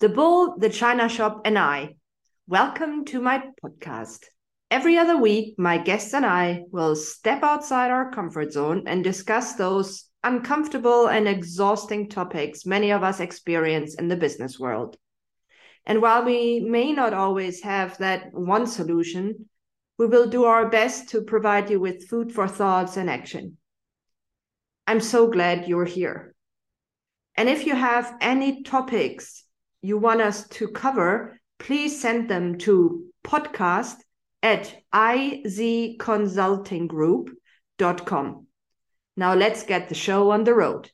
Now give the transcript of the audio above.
The Bull, the China Shop, and I. Welcome to my podcast. Every other week, my guests and I will step outside our comfort zone and discuss those uncomfortable and exhausting topics many of us experience in the business world. And while we may not always have that one solution, we will do our best to provide you with food for thoughts and action. I'm so glad you're here. And if you have any topics you want us to cover, please send them to podcast at izconsultinggroup.com. Now let's get the show on the road.